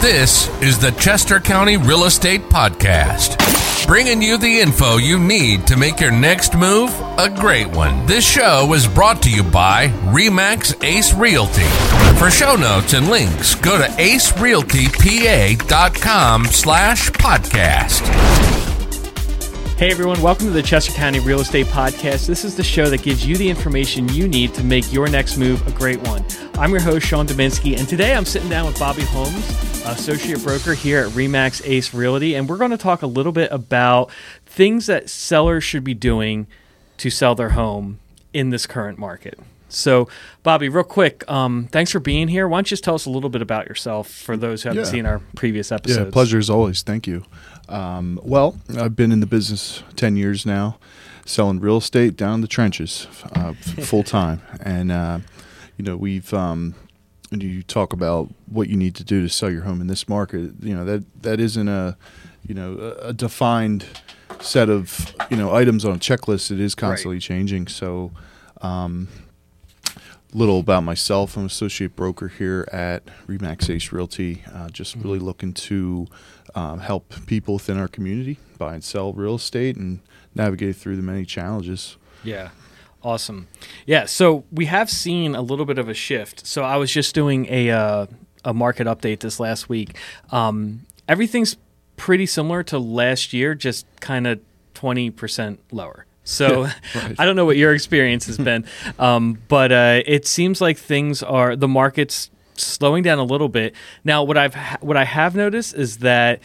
This is the Chester County Real Estate Podcast, bringing you the info you need to make your next move a great one. This show is brought to you by Remax Ace Realty. For show notes and links, go to acerealtypa.com slash podcast. Hey everyone, welcome to the Chester County Real Estate Podcast. This is the show that gives you the information you need to make your next move a great one. I'm your host, Sean Dominski, and today I'm sitting down with Bobby Holmes, associate broker here at Remax Ace Realty, and we're going to talk a little bit about things that sellers should be doing to sell their home in this current market. So, Bobby, real quick, um, thanks for being here. Why don't you just tell us a little bit about yourself for those who haven't Yeah. seen our previous episodes? Yeah, pleasure as always. Thank you. Um, well, I've been in the business 10 years now, selling real estate down the trenches uh, full time. And, uh, you know, we've, um, when you talk about what you need to do to sell your home in this market, you know, that, that isn't a, you know, a, defined set of, you know, items on a checklist. It is constantly changing. So, um, little about myself. I'm an associate broker here at Remax Ace Realty. Uh, just really looking to um, help people within our community buy and sell real estate and navigate through the many challenges. Yeah. Awesome. Yeah. So we have seen a little bit of a shift. So I was just doing a uh, a market update this last week. Um, everything's pretty similar to last year, just kind of twenty percent lower. So right. I don't know what your experience has been, um, but uh, it seems like things are the market's slowing down a little bit. Now, what I've what I have noticed is that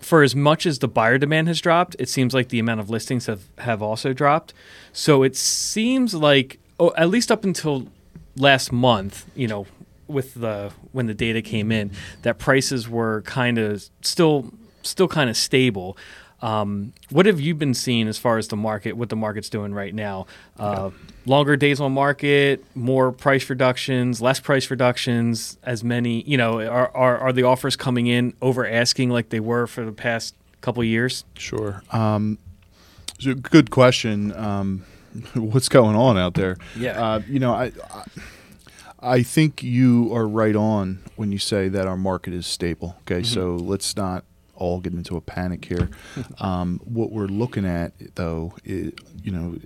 for as much as the buyer demand has dropped, it seems like the amount of listings have, have also dropped. So it seems like, oh, at least up until last month, you know, with the when the data came in, that prices were kind of still still kind of stable. Um, what have you been seeing as far as the market, what the market's doing right now? Uh, Longer days on market, more price reductions, less price reductions, as many, you know, are, are, are the offers coming in over asking like they were for the past couple years? Sure. Um, so good question. Um, what's going on out there? Yeah. Uh, you know, I, I I think you are right on when you say that our market is stable. Okay, so let's not all get into a panic here. um, what we're looking at, though, is, you know,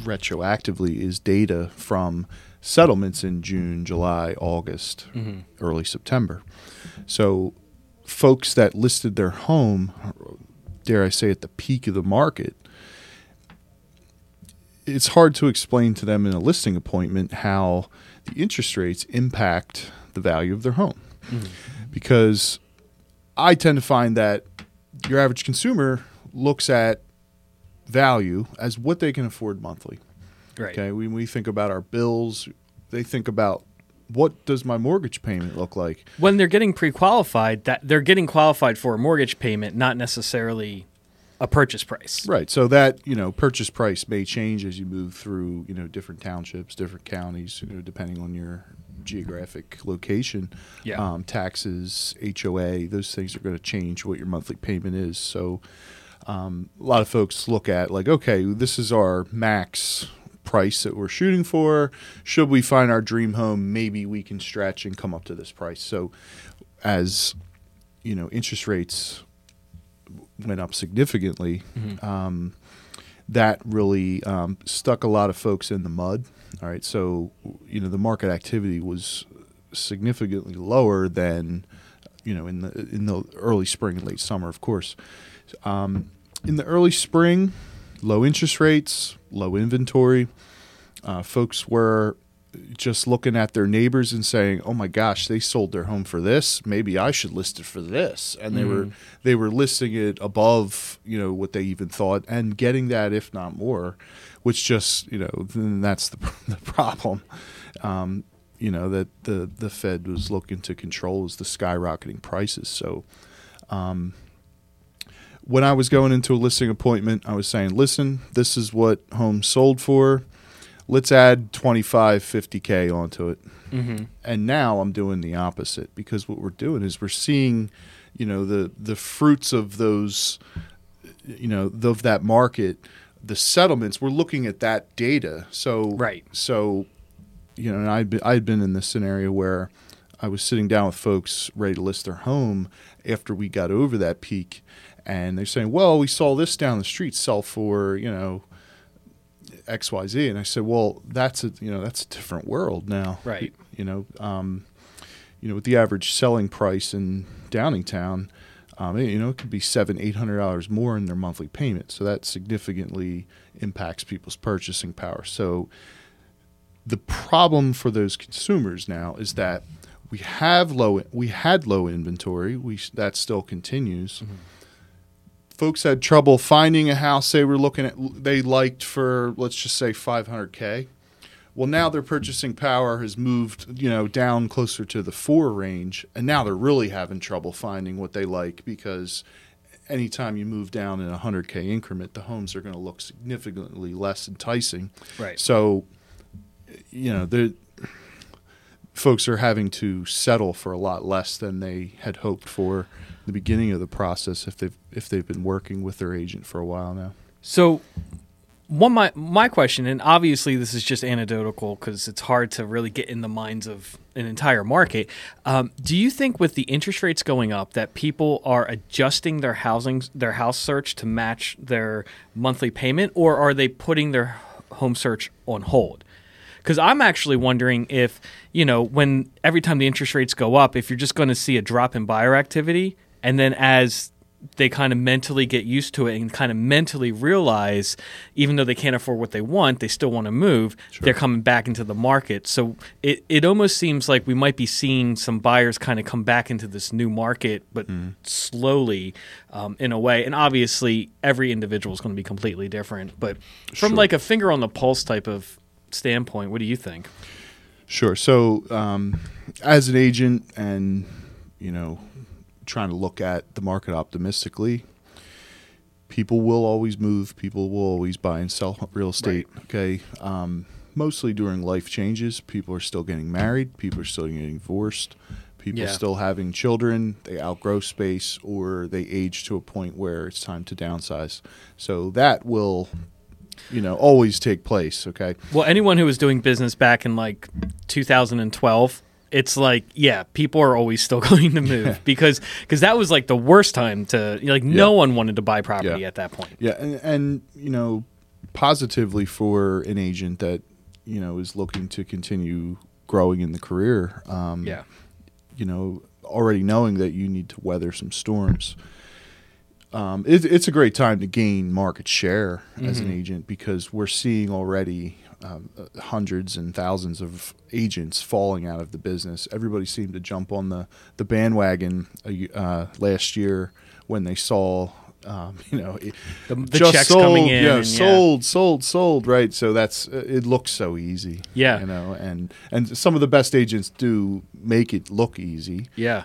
retroactively is data from settlements in June, July, August, early September. So, folks that listed their home, dare I say, at the peak of the market, it's hard to explain to them in a listing appointment how the interest rates impact the value of their home. Because I tend to find that your average consumer looks at value as what they can afford monthly. Right. Okay, when we think about our bills, they think about what does my mortgage payment look like? When they're getting pre-qualified, that they're getting qualified for a mortgage payment, not necessarily a purchase price. Right. So that, you know, purchase price may change as you move through, you know, different townships, different counties, you know, depending on your geographic location. Yeah. Um, taxes, HOA, those things are going to change what your monthly payment is. So um, a lot of folks look at like, okay, this is our max price that we're shooting for. Should we find our dream home, maybe we can stretch and come up to this price. So as you know, interest rates went up significantly, um, that really um, stuck a lot of folks in the mud. All right, so you know the market activity was significantly lower than you know in the in the early spring and late summer, of course. Um, in the early spring, low interest rates, low inventory. Uh, folks were just looking at their neighbors and saying, "Oh my gosh, they sold their home for this. Maybe I should list it for this." And they were they were listing it above, you know, what they even thought, and getting that, if not more, which just, you know, then that's the, the problem. Um, you know that the the Fed was looking to control is the skyrocketing prices. So, um, when I was going into a listing appointment, I was saying, "Listen, this is what homes sold for." let's add 25 50k onto it Mm-hmm. and now i'm doing the opposite because what we're doing is we're seeing you know the the fruits of those you know of that market the settlements we're looking at that data so Right. so you know and i'd been, i'd been in this scenario where I was sitting down with folks ready to list their home after we got over that peak, and they're saying, "Well, we saw this down the street sell for you know X Y Z," and I said, "Well, that's a you know that's a different world now, Right. You know, um, you know, with the average selling price in Downingtown." Um, you know, it could be seven, eight hundred dollars more in their monthly payment, so that significantly impacts people's purchasing power. So, the problem for those consumers now is that we have low we had low inventory. We that still continues. Folks had trouble finding a house. They were looking at they liked for let's just say 500k well now their purchasing power has moved you know down closer to the 4 range and now they're really having trouble finding what they like because anytime you move down in a 100k increment the homes are going to look significantly less enticing Right. so you know the folks are having to settle for a lot less than they had hoped for the beginning of the process if they've if they've been working with their agent for a while now. So, one my my question, and obviously this is just anecdotal because it's hard to really get in the minds of an entire market. Um, do you think with the interest rates going up that people are adjusting their housing their house search to match their monthly payment, or are they putting their home search on hold? Because I'm actually wondering if you know when every time the interest rates go up, if you're just going to see a drop in buyer activity, and then as they kind of mentally get used to it and kind of mentally realize, even though they can't afford what they want, they still want to move. They're coming back into the market. So it, it almost seems like we might be seeing some buyers kind of come back into this new market, but slowly um, in a way. And obviously, every individual is going to be completely different. But from Sure. like a finger on the pulse type of standpoint, what do you think? Sure. So, um, as an agent, and you know, trying to look at the market optimistically, people will always move. People will always buy and sell real estate. Okay. Um, mostly during life changes, people are still getting married. People are still getting divorced. People Yeah. still having children. They outgrow space, or they age to a point where it's time to downsize. So that will, you know, always take place. Okay. Well, anyone who was doing business back in like 2012, it's like, yeah, people are always still going to move because because that was like the worst time to like no one wanted to buy property Yeah. at that point. Yeah, and, and you know, positively for an agent that you know is looking to continue growing in the career. Um, Yeah. you know, already knowing that you need to weather some storms. Um, it, it's a great time to gain market share as Mm-hmm. an agent because we're seeing already um, hundreds and thousands of agents falling out of the business. Everybody seemed to jump on the the bandwagon uh, last year when they saw. Um, you know, it, The- the checks coming in yeah, and yeah. sold, sold, sold. Right, so that's uh, it. Looks so easy, Yeah. You know, and and some of the best agents do make it look easy Yeah.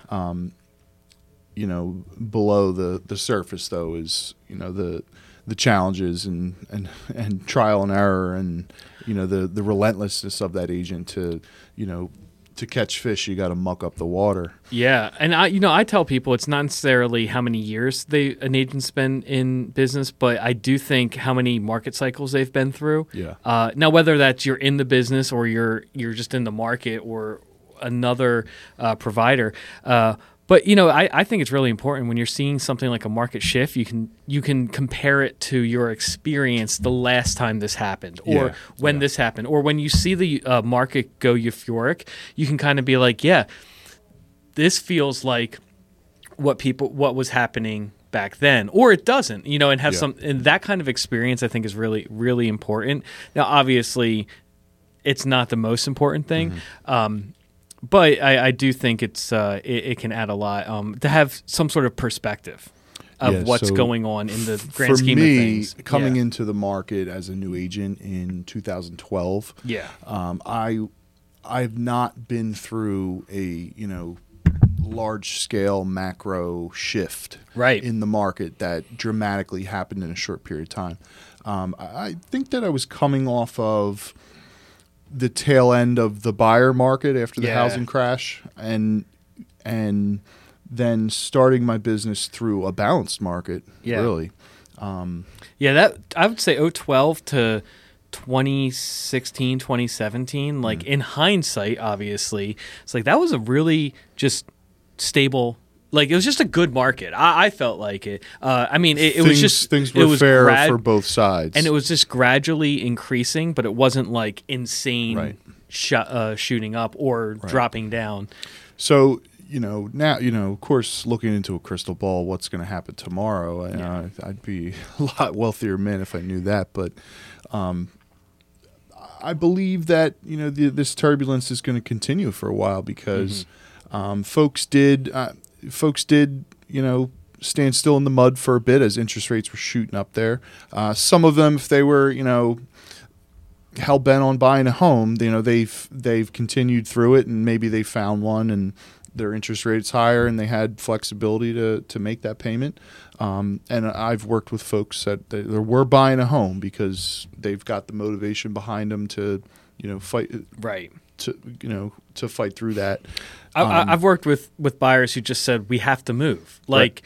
you know below the the surface though is you know the the challenges and and and trial and error and you know the the relentlessness of that agent to you know to catch fish you got to muck up the water Yeah, and I, you know, I tell people it's not necessarily how many years they an agent's been in business, but I do think how many market cycles they've been through. Yeah. Uh, now, whether that's you're in the business or you're you're just in the market or another uh, provider. Uh, but you know, I, I think it's really important when you're seeing something like a market shift. You can you can compare it to your experience the last time this happened, or Yeah, when yeah. this happened, or when you see the uh, market go euphoric. You can kind of be like, yeah, this feels like what people what was happening back then or it doesn't you know and have Yeah. some and that kind of experience i think is really really important now obviously it's not the most important thing Mm-hmm. um, but I, I do think it's uh, it, it can add a lot um, to have some sort of perspective of Yeah, what's so going on in the grand scheme me of things coming yeah. into the market as a new agent in 2012 yeah um, I I've not been through a you know large scale macro shift Right. in the market that dramatically happened in a short period of time. Um, I I think that I was coming off of the tail end of the buyer market after the Yeah. housing crash and and then starting my business through a balanced market Yeah. really Yeah, that I would say 012 to 2016, 2017. Like Mm. in hindsight, obviously, it's like that was a really just stable. Like it was just a good market. I, I felt like it. Uh, I mean, it, it was just things it were was fair grad- for both sides, and it was just gradually increasing, but it wasn't like insane Right. sh- uh, shooting up or dropping down. So you know now you know of course looking into a crystal ball, what's going to happen tomorrow? I, Yeah. uh, I'd be a lot wealthier man if I knew that, but um, I believe that you know the, this turbulence is going to continue for a while because um, folks did uh, folks did you know stand still in the mud for a bit as interest rates were shooting up there. Uh, some of them, if they were you know hell bent on buying a home, you know they've they've continued through it and maybe they found one and their interest rate's higher and they had flexibility to to make that payment. Um, and I've worked with folks that they, they were buying a home because they've got the motivation behind them to you know fight Right. To you know to fight through that. I, Um, I, I've worked with with buyers who just said we have to move. Like,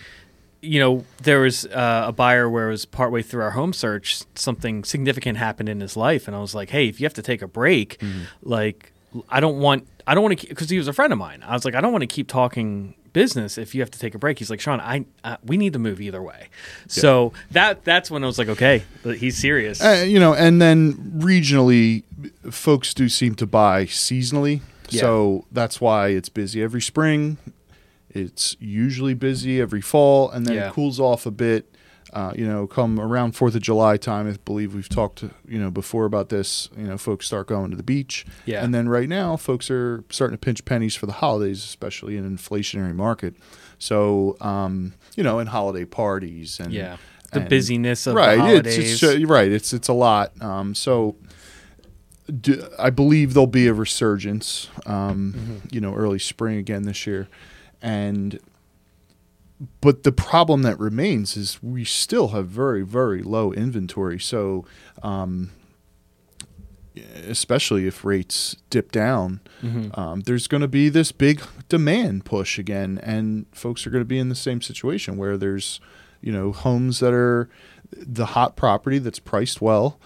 you know, there was uh, a buyer where it was partway through our home search, something significant happened in his life, and I was like, hey, if you have to take a break, Mm-hmm. like, I don't want, I don't want to, because he was a friend of mine. I was like, I don't want to keep talking business if you have to take a break. He's like, Sean, I, uh, we need to move either way. So that that's when I was like, okay, he's serious. Uh, you know, and then regionally, folks do seem to buy seasonally. Yeah. So that's why it's busy every spring. It's usually busy every fall, and then Yeah. it cools off a bit. Uh, you know, come around Fourth of July time, I believe we've talked, you know, before about this. You know, folks start going to the beach, Yeah. and then right now, folks are starting to pinch pennies for the holidays, especially in an inflationary market. So, um, you know, in holiday parties and yeah. The and- busyness of right. the holidays. It's, it's uh, right. It's it's a lot. Um, so do, I believe there'll be a resurgence. Um, Mm-hmm. You know, early spring again this year, and but the problem that remains is we still have very very low inventory. So. Um, Especially if rates dip down, Mm-hmm. um, there's going to be this big demand push again, and folks are going to be in the same situation where there's, you know, homes that are the hot property that's priced well.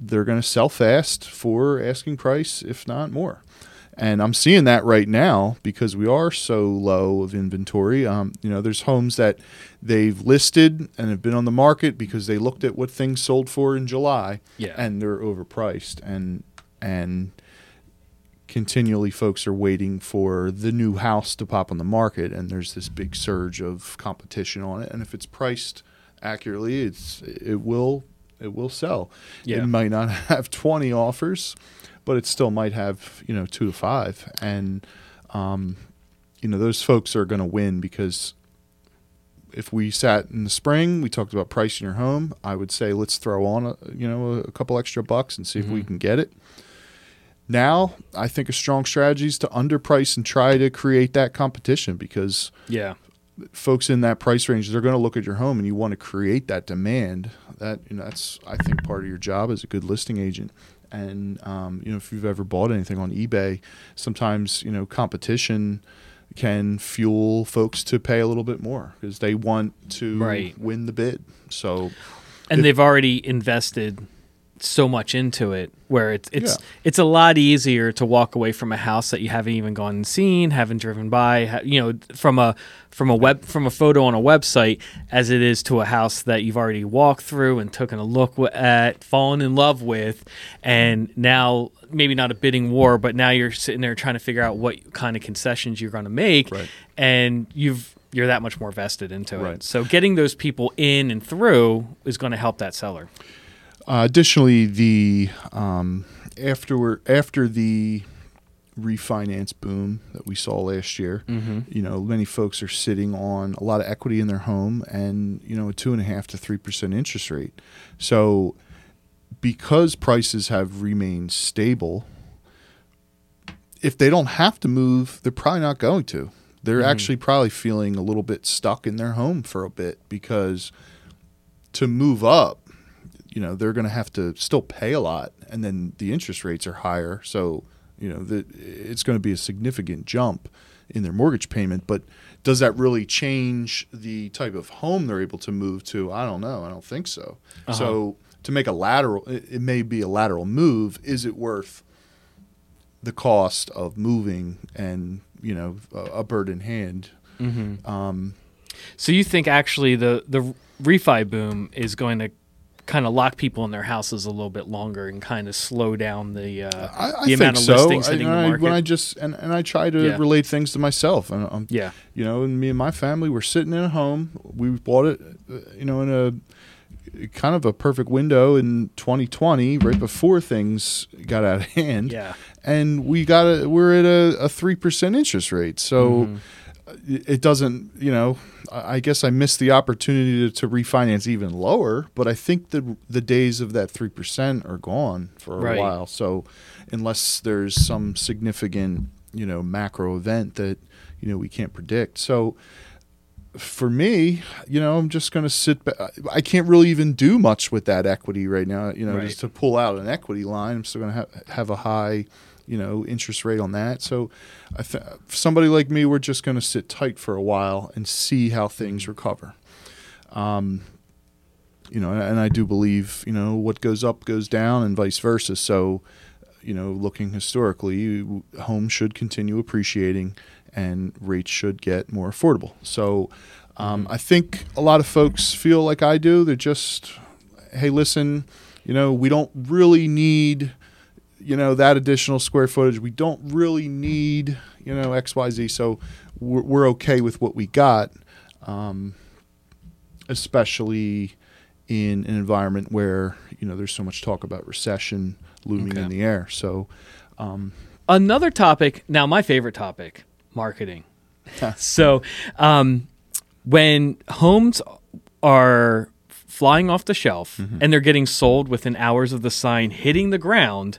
They're going to sell fast for asking price, if not more. And I'm seeing that right now because we are so low of inventory. Um, you know, there's homes that they've listed and have been on the market because they looked at what things sold for in July, Yeah. and they're overpriced. And and continually folks are waiting for the new house to pop on the market and there's this big surge of competition on it and if it's priced accurately it's it will it will sell Yeah. it might not have 20 offers but it still might have you know 2 to 5 and um you know those folks are going to win because if we sat in the spring we talked about pricing your home i would say let's throw on a, you know a couple extra bucks and see if we can get it now, I think a strong strategy is to underprice and try to create that competition because yeah. folks in that price range they're going to look at your home and you want to create that demand. That you know, that's I think part of your job as a good listing agent. And um, you know, if you've ever bought anything on eBay, sometimes you know competition can fuel folks to pay a little bit more because they want to Right. win the bid. So and If- they've already invested so much into it where it's it's Yeah. it's a lot easier to walk away from a house that you haven't even gone and seen, haven't driven by, you know, from a from a web from a photo on a website as it is to a house that you've already walked through and taken a look at, fallen in love with, and now maybe not a bidding war, but now you're sitting there trying to figure out what kind of concessions you're going to make, Right. and you've you're that much more vested into it. Right. So getting those people in and through is going to help that seller. Uh, additionally, the um, after after the refinance boom that we saw last year, you know, many folks are sitting on a lot of equity in their home and you know a two and a half to three percent interest rate. So, because prices have remained stable, if they don't have to move, they're probably not going to. They're actually probably feeling a little bit stuck in their home for a bit because to move up you know they're going to have to still pay a lot and then the interest rates are higher. So you know the, it's going to be a significant jump in their mortgage payment but does that really change the type of home they're able to move to? I don't know. I don't think so. So to make a lateral, it, it may be a lateral move. Is it worth the cost of moving and you know a, a bird in hand? Um, So you think actually the the refi boom is going to kind of lock people in their houses a little bit longer and kind of slow down the uh, I, I the amount of so. listings hitting and the market? when I just and, and I try to Yeah. relate things to myself. And um, yeah. you know, and me and my family were sitting in a home. We bought it, uh, you know, in a kind of a perfect window in 2020, right before things got out of hand. Yeah. and we got a we're at a three percent interest rate. So. Mm-hmm. It doesn't, you know. I guess I missed the opportunity to, to refinance even lower, but I think the the days of that three percent are gone for a Right. while. So, unless there's some significant, you know, macro event that you know we can't predict, so for me, you know, I'm just going to sit back. I can't really even do much with that equity right now. You know, Right. just to pull out an equity line, I'm still going to have, have a high, you know, interest rate on that. So, I th- somebody like me, we're just going to sit tight for a while and see how things recover. Um, you know, and I do believe, you know, what goes up goes down and vice versa. So, you know, looking historically, homes should continue appreciating and rates should get more affordable. So, um, I think a lot of folks feel like I do. They're just, hey, listen, you know, we don't really need, you know, that additional square footage. We don't really need, you know, X, Y, Z. So we're, we're okay with what we got, um, especially in an environment where, you know, there's so much talk about recession looming Okay. in the air. So, Another topic, now my favorite topic, marketing. so, um, when homes are flying off the shelf and they're getting sold within hours of the sign hitting the ground,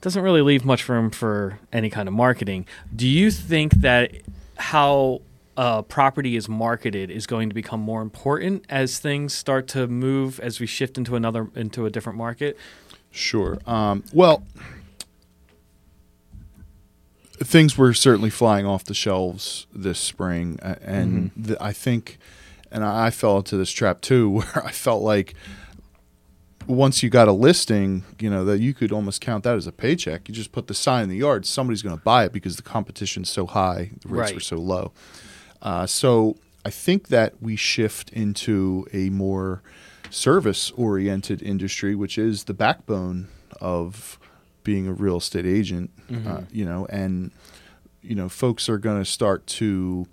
doesn't really leave much room for any kind of marketing. Do you think that how a property is marketed is going to become more important as things start to move as we shift into another into a different market? Sure. Um, well, things were certainly flying off the shelves this spring, and the, I think, and I fell into this trap too, where I felt like once you got a listing, you know that you could almost count that as a paycheck. You just put the sign in the yard, somebody's going to buy it because the competition's so high, the rates Right. were so low. Uh, so I think that we shift into a more service oriented industry, which is the backbone of being a real estate agent. Uh, you know, and you know, folks are going to start to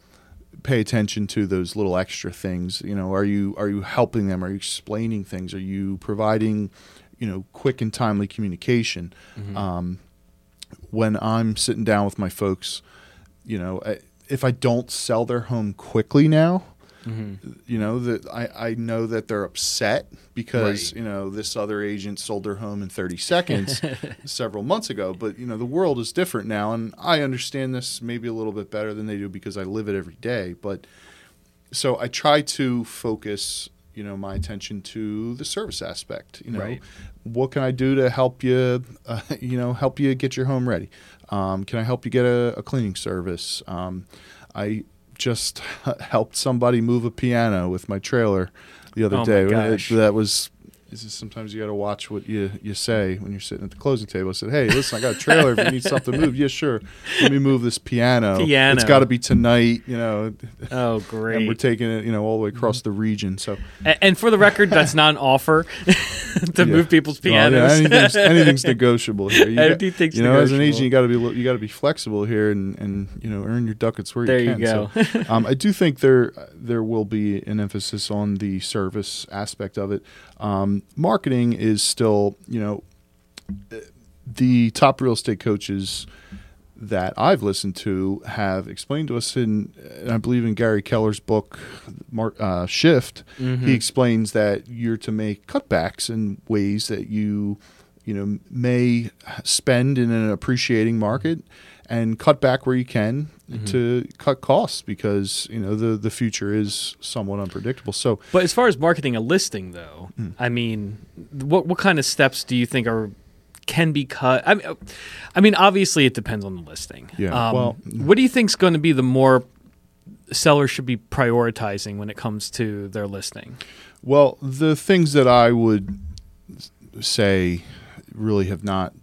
pay attention to those little extra things. You know, are you are you helping them? Are you explaining things? Are you providing, you know, quick and timely communication? Um, when I'm sitting down with my folks, you know, I- if I don't sell their home quickly now, you know that I, I know that they're upset because Right. you know this other agent sold their home in 30 seconds several months ago. But you know the world is different now and I understand this maybe a little bit better than they do because I live it every day. But so I try to focus you know my attention to the service aspect you know. Right. what can I do to help you uh, you know help you get your home ready? Um, can I help you get a, a cleaning service? Um, I just helped somebody move a piano with my trailer the other Oh day gosh. that was is just sometimes you got to watch what you, you say when you're sitting at the closing table. I said, "Hey, listen, I got a trailer. if you need something moved, yeah, sure. Let me move this piano. Piano. It's got to be tonight. You know, Oh, and great! we're taking it, you know, all the way across the region. So A- And for the record, that's not an offer to Yeah. move people's pianos. Well, yeah, anything's, anything's negotiable here. You, got- you know, as an agent, you got to be you got to be flexible here and, and you know earn your ducats where There you you can. go. So, um, I do think there there will be an emphasis on the service aspect of it. Um, marketing is still, you know, the top real estate coaches that I've listened to have explained to us in, I believe in Gary Keller's book, Mar- uh, Shift. Mm-hmm. He explains that you're to make cutbacks in ways that you, you know, may spend in an appreciating market, and cut back where you can Mm-hmm. to cut costs because you know the the future is somewhat unpredictable. So But as far as marketing a listing, though, Hmm. I mean, what what kind of steps do you think are can be cut? I mean, I mean, obviously it depends on the listing. Yeah, Um, well- what do you think is going to be the more sellers should be prioritizing when it comes to their listing? Well, the things that I would say really have not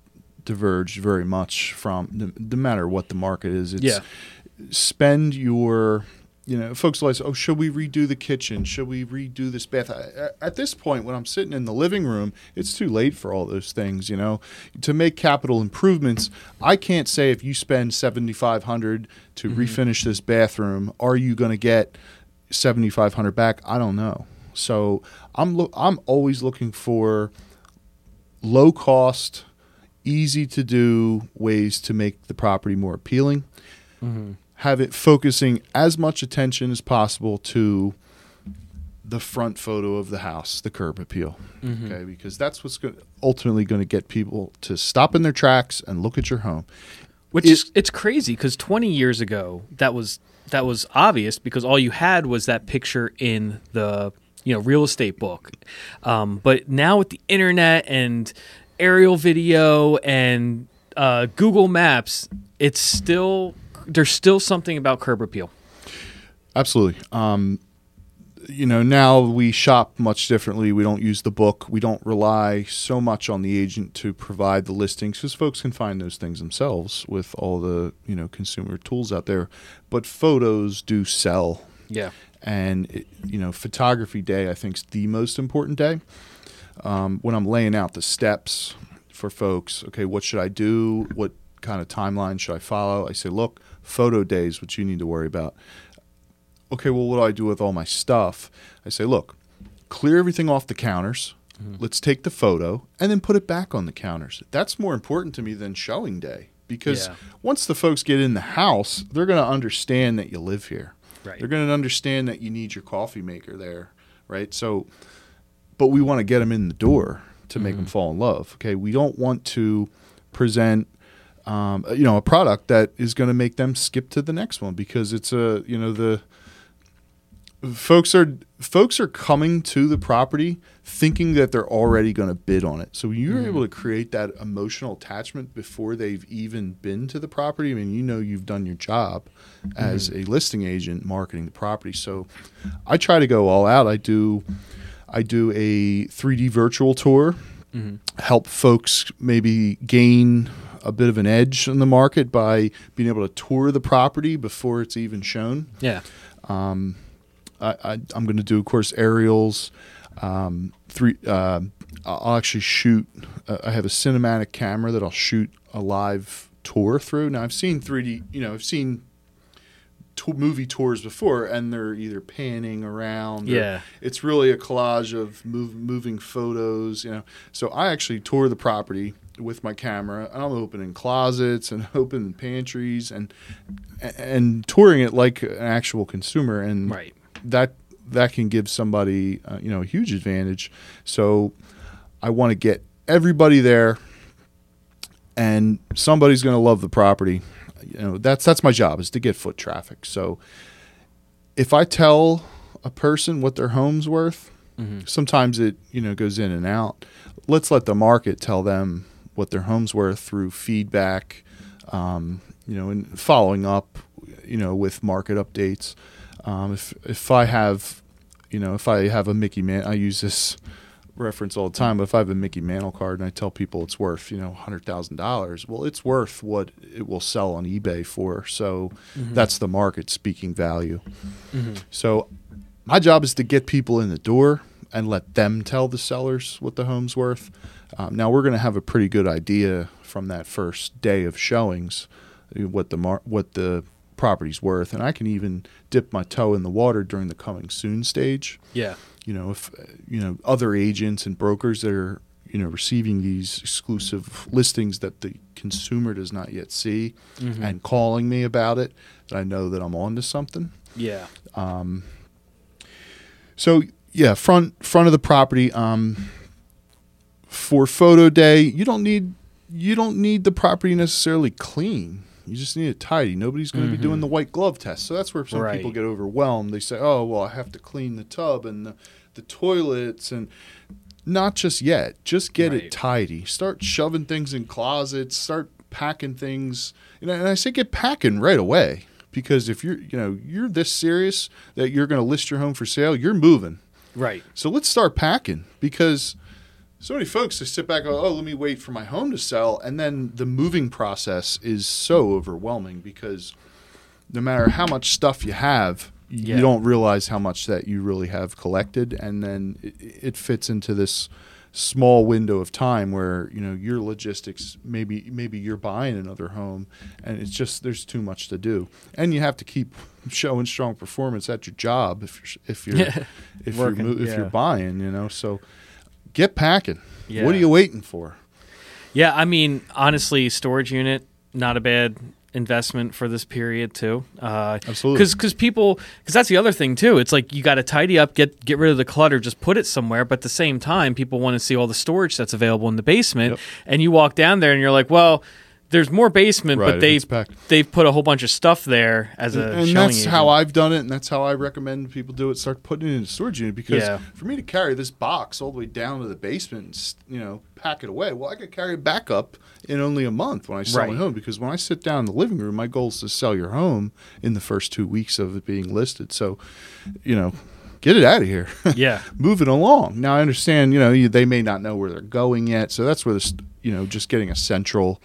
diverged very much from no, no matter what the market is. It's Yeah. spend your you know folks like oh should we redo the kitchen? Should we redo this bath? I- I- at this point when i'm sitting in the living room it's too late for all those things you know. To make capital improvements i can't say if you spend 7500 to mm-hmm. refinish this bathroom are you going to get 7500 back? I don't know. So i'm lo- i'm always looking for low cost easy to do ways to make the property more appealing have it focusing as much attention as possible to the front photo of the house, the curb appeal. Okay, because that's what's go- ultimately going to get people to stop in their tracks and look at your home. Which It- is it's crazy because 20 years ago that was that was obvious because all you had was that picture in the you know real estate book. Um, but now with the internet and aerial video and uh, Google Maps, it's still there's still something about curb appeal. Absolutely. Um, you know, now we shop much differently. We don't use the book. We don't rely so much on the agent to provide the listings because folks can find those things themselves with all the you know consumer tools out there. But photos do sell. Yeah. and it, you know photography day i think is the most important day um, when i'm laying out the steps for folks okay what should i do? What kind of timeline should i follow? I say look photo days, what you need to worry about. Okay well what do i do with all my stuff? I say look clear everything off the counters. Let's take the photo and then put it back on the counters. That's more important to me than showing day because Yeah. once the folks get in the house they're going to understand that you live here. Right. they're going to understand that you need your coffee maker there, right? So, but we want to get them in the door to make them mm-hmm. fall in love. Okay, we don't want to present, um, you know, a product that is going to make them skip to the next one because it's a, you know, the folks are folks are coming to the property thinking that they're already going to bid on it. So when you're mm-hmm. able to create that emotional attachment before they've even been to the property, I mean, you know you've done your job as mm-hmm. a listing agent marketing the property. So I try to go all out. I do I do a 3D virtual tour, help folks maybe gain a bit of an edge in the market by being able to tour the property before it's even shown. Yeah. I, I, I'm going to do, of course, aerials. Um, three. Uh, I'll actually shoot. Uh, I have a cinematic camera that I'll shoot a live tour through. Now I've seen 3D. You know, I've seen movie tours before, and they're either panning around. or Yeah. it's really a collage of move, moving photos. You know, so I actually tour the property with my camera. and I'm opening closets and opening pantries and and touring it like an actual consumer. And Right. that that can give somebody uh, you know a huge advantage. So I want to get everybody there, and somebody's going to love the property. You know that's that's my job is to get foot traffic. So if I tell a person what their home's worth, sometimes it you know goes in and out. Let's let the market tell them what their home's worth through feedback, um, you know, and following up, you know, with market updates. Um, if if I have, you know, if I have a Mickey Man, I use this reference all the time. But if I have a Mickey Mantle card and I tell people it's worth, you know, hundred thousand dollars, well, it's worth what it will sell on eBay for. So that's the market speaking value. So my job is to get people in the door and let them tell the sellers what the home's worth. Um, now we're going to have a pretty good idea from that first day of showings uh, what the mar- what the property's worth, and I can even dip my toe in the water during the coming soon stage. Yeah. You know, if you know other agents and brokers that are you know receiving these exclusive listings that the consumer does not yet see, and calling me about it, that I know that I'm on to something. Yeah. Um, so yeah, front front of the property. Um, for photo day, you don't need you don't need the property necessarily clean. You just need it tidy. Nobody's going to be doing mm-hmm. the white glove test. So that's where some Right. people get overwhelmed. They say, "Oh, well, I have to clean the tub and the, the toilets and." Not just yet. Just get Right. it tidy. Start shoving things in closets. Start packing things. You know, and I say get packing right away because if you're, you know, you're this serious that you're going to list your home for sale, you're moving. Right. So let's start packing because so many folks they sit back and go, oh, let me wait for my home to sell, and then the moving process is so overwhelming because no matter how much stuff you have, Yeah. you don't realize how much that you really have collected, and then it, it fits into this small window of time where you know your logistics maybe maybe you're buying another home and it's just there's too much to do and you have to keep showing strong performance at your job if you're if you're if Working, you're if yeah. you're buying you know so get packing Yeah. what are you waiting for Yeah, I mean, honestly, storage unit not a bad investment for this period too. Uh, Absolutely. because people because that's the other thing too. It's like you got to tidy up, get get rid of the clutter, just put it somewhere. But at the same time, people want to see all the storage that's available in the basement, Yep. and you walk down there and you're like, well. There's more basement, Right, but they've they've put a whole bunch of stuff there as a and that's agent. how I've done it, and that's how I recommend people do it. Start putting it in a storage unit because Yeah. for me to carry this box all the way down to the basement, and, you know, pack it away. Well, I could carry it back up in only a month when I sell my home. Because when I sit down in the living room, my goal is to sell your home in the first two weeks of it being listed. So, you know, get it out of here. Yeah. move it along. Now I understand, you know, you, they may not know where they're going yet, so that's where this, you know, just getting a central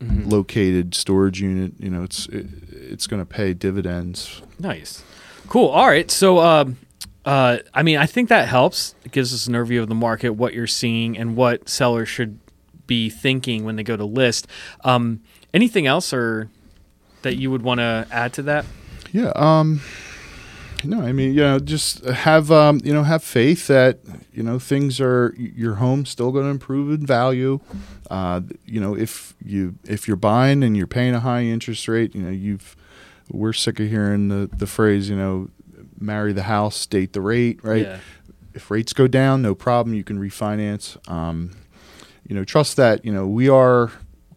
Mm-hmm. located storage unit, you know, it's it, it's going to pay dividends. Nice. Cool. All right. So, um, uh, I mean, I think that helps. It gives us an overview of the market, what you're seeing, and what sellers should be thinking when they go to list. Um, anything else or that you would want to add to that? Yeah. Um. No, I mean, you know, just have um, you know, have faith that you know things are your home's still going to improve in value. Uh, you know, if you if you're buying and you're paying a high interest rate, you know, you've we're sick of hearing the the phrase, you know, marry the house, date the rate, right? Yeah. if rates go down, no problem. You can refinance. Um, you know, trust that. You know, we are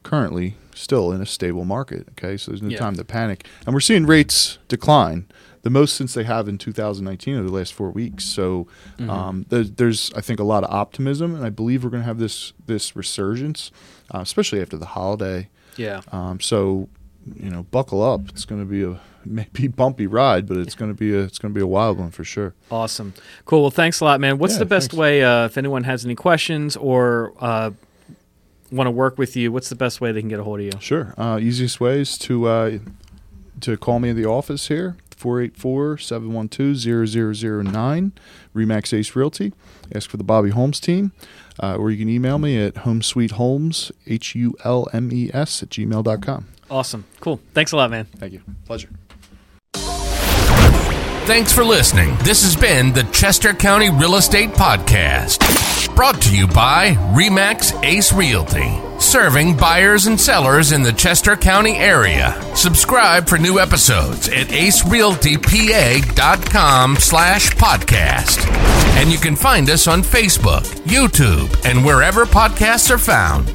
currently still in a stable market. Okay, so there's no Yeah. time to panic, and we're seeing rates decline. The most since they have in 2019 over the last four weeks. So Mm-hmm. um, there's, there's, I think, a lot of optimism, and I believe we're going to have this this resurgence, uh, especially after the holiday. Yeah. Um, so, you know, buckle up. It's going to be a maybe bumpy ride, but it's going to be a it's going to be a wild one for sure. Awesome. Cool. Well, thanks a lot, man. What's Yeah, the best thanks. way uh, if anyone has any questions or uh, want to work with you? What's the best way they can get a hold of you? Sure. Uh, easiest way is to uh, to call me in the office here, 484-712-0009, Remax Ace Realty. Ask for the Bobby Holmes team. Uh, or you can email me at homesweetholmes, H-U-L-M-E-S, at gmail.com. Awesome. Cool. Thanks a lot, man. Thank you. Pleasure. Thanks for listening. This has been the Chester County Real Estate Podcast, brought to you by Remax Ace Realty, serving buyers and sellers in the Chester County area. Subscribe for new episodes at acerealtypa.com slash podcast. And you can find us on Facebook, YouTube, and wherever podcasts are found.